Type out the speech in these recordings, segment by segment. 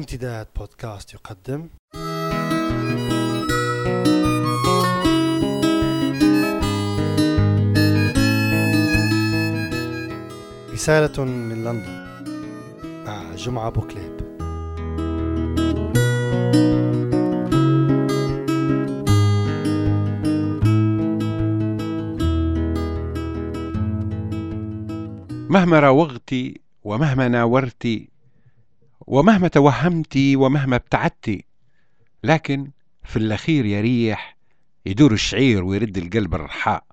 امتداد بودكاست يقدم. رسالة من لندن. مع جمعة بوكليب. مهما راوغت ومهما ناورت ومهما توهمت ومهما ابتعدت لكن في الأخير يا ريح يدور الشعير ويرد القلب الرحاء.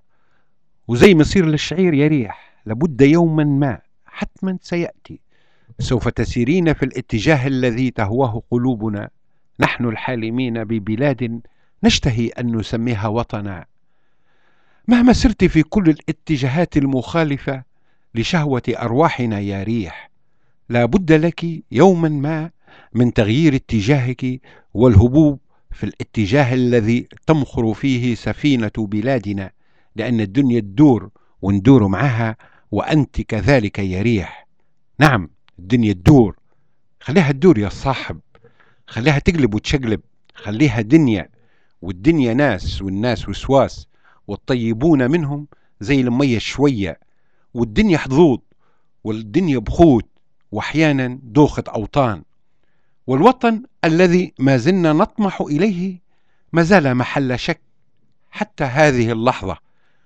وزي ما يصير للشعير يا ريح لابد يوما ما حتما سيأتي. سوف تسيرين في الاتجاه الذي تهواه قلوبنا. نحن الحالمين ببلاد نشتهي أن نسميها وطنا. مهما سرت في كل الاتجاهات المخالفة لشهوة أرواحنا يا ريح لا بد لك يوما ما من تغيير اتجاهك والهبوب في الاتجاه الذي تمخر فيه سفينة بلادنا لأن الدنيا تدور وندور معها وأنت كذلك يا ريح. نعم الدنيا تدور. خليها تدور يا صاحب. خليها تقلب وتشقلب. خليها دنيا والدنيا ناس والناس وسواس والطيبون منهم زي المية شوية والدنيا حظوظ والدنيا بخوت. وأحيانا دوخة أوطان. والوطن الذي ما زلنا نطمح إليه ما زال محل شك حتى هذه اللحظة.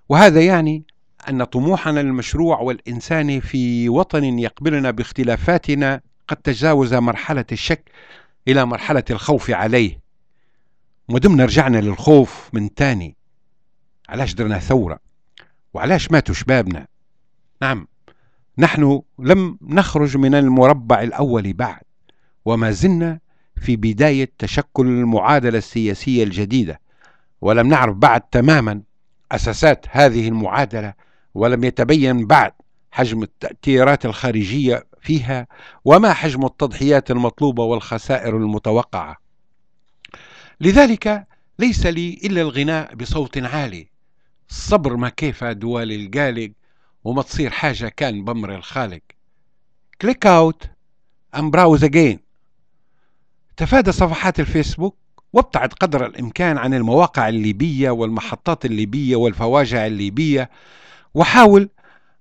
وهذا يعني أن طموحنا المشروع والانساني في وطن يقبلنا باختلافاتنا قد تجاوز مرحلة الشك إلى مرحلة الخوف عليه. ودمنا رجعنا للخوف من تاني. علاش درنا ثورة؟ وعلاش ماتوا شبابنا؟ نعم. نحن لم نخرج من المربع الأول بعد وما زلنا في بداية تشكل المعادلة السياسية الجديدة ولم نعرف بعد تماما أساسات هذه المعادلة ولم يتبين بعد حجم التأثيرات الخارجية فيها وما حجم التضحيات المطلوبة والخسائر المتوقعة. لذلك ليس لي إلا الغناء بصوت عالي الصبر ما كيفه دوا للقالق وما تصير حاجة كان بأمر الخالق. click out and browse again تفادى صفحات الفيسبوك وابتعد قدر الإمكان عن المواقع الليبية والمحطات الليبية والفواجع الليبية وحاول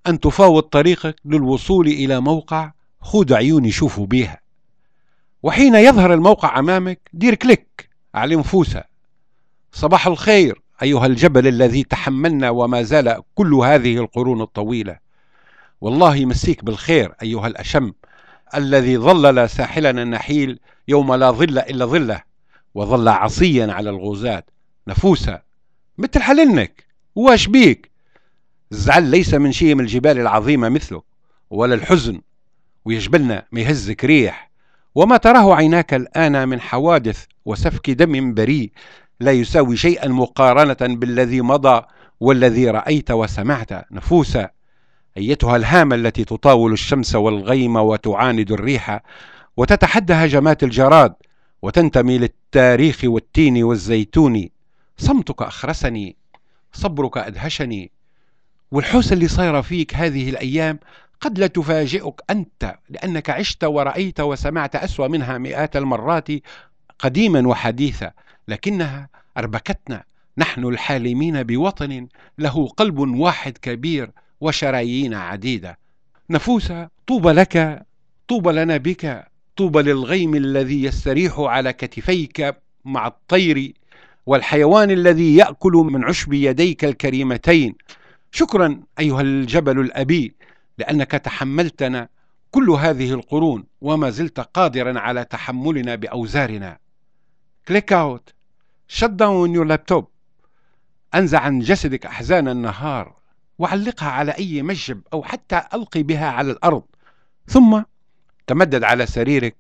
أن تفاوض طريقك للوصول إلى موقع خود عيون يشوفوا بيها. وحين يظهر الموقع أمامك دير كليك على أنفوسه. صباح الخير. أيها الجبل الذي تحملنا وما زال كل هذه القرون الطويلة. والله يمسيك بالخير أيها الأشم الذي ظلل ساحلنا النحيل يوم لا ظل إلا ظله وظل عصيا على الغوزات نفوسه مثل حللنك واش بيك؟ الزعل ليس من شيء من الجبال العظيمة مثلك ولا الحزن ويجبلنا ما يهزك ريح وما تراه عيناك الآن من حوادث وسفك دم بريء. لا يساوي شيئا مقارنة بالذي مضى والذي رأيت وسمعت. نفوسا أيتها الهامة التي تطاول الشمس والغيم وتعاند الريح وتتحدى هجمات الجراد وتنتمي للتاريخ والتين والزيتون. صمتك أخرسني صبرك أدهشني. والحوسة اللي صايرة فيك هذه الأيام قد لا تفاجئك أنت لأنك عشت ورأيت وسمعت أسوأ منها مئات المرات قديما وحديثا. لكنها أربكتنا. نحن الحالمين بوطن له قلب واحد كبير وشرايين عديدة. نفوسة طوبى لك طوبى لنا بك. طوبى للغيم الذي يستريح على كتفيك مع الطير والحيوان الذي يأكل من عشب يديك الكريمتين. شكرا أيها الجبل الأبي لأنك تحملتنا كل هذه القرون وما زلت قادرا على تحملنا بأوزارنا. clock out shut down your laptop أنزع عن جسدك أحزان النهار. وعلقها على أي مشجب أو حتى ألقي بها على الأرض. ثم تمدد على سريرك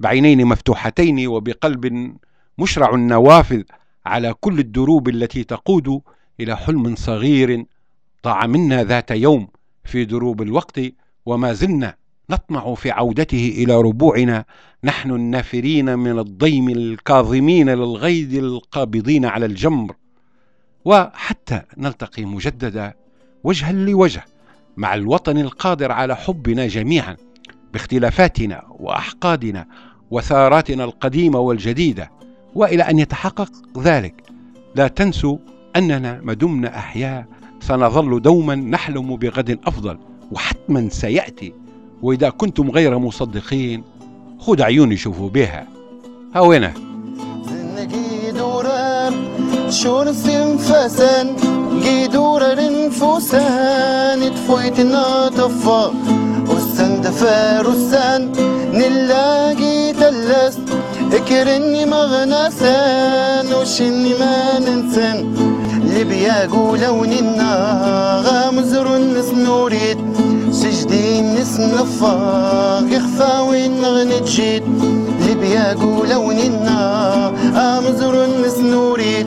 بعينين مفتوحتين وبقلب مشرع النوافذ على كل الدروب التي تقود إلى حلم صغير ضاع منا ذات يوم في دروب الوقت وما زلنا نطمع في عودته إلى ربوعنا. نحن النافرين من الضيم الكاظمين للغيظ القابضين على الجمر. وحتى نلتقي مجددا وجها لوجه مع الوطن القادر على حبنا جميعا باختلافاتنا وأحقادنا وثاراتنا القديمة والجديدة. وإلى أن يتحقق ذلك لا تنسوا أننا ما دمنا أحياء. سنظل دوما نحلم بغد أفضل وحتما سيأتي وإذا كنتم غير مصدقين خذ عيوني شوفوا بها. هاوينا شور فسن جيدور فوسان تفويت ناطفة وسن دفار وسن نلاقي تلست إكرني مغنسان وشني ما ننسن لبيا قولون الناغا مزر نوريد سجدين نس نفاق يخفى وين نغني تجيد لبيا قولون الناغا مزر نوريد.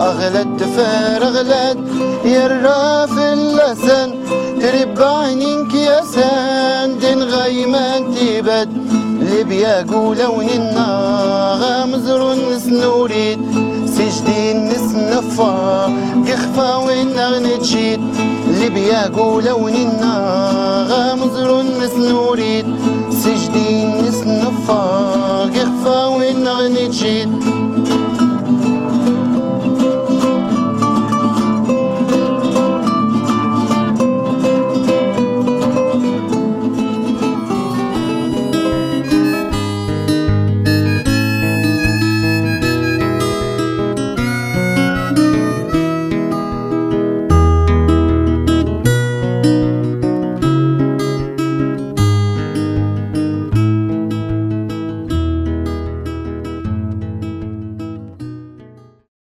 أغلد دفر أغلد يرى في اللسان اللسن ترب يا سان دين غيمان تيبت. ليبيا قولا ونينا غامزر نسنوريد سجدين نسنفا. كخفا وين نتشيد ليبيا قولا ونينا غامزر نسنوريد سجدين نسنفا. كخفا وين نتشيد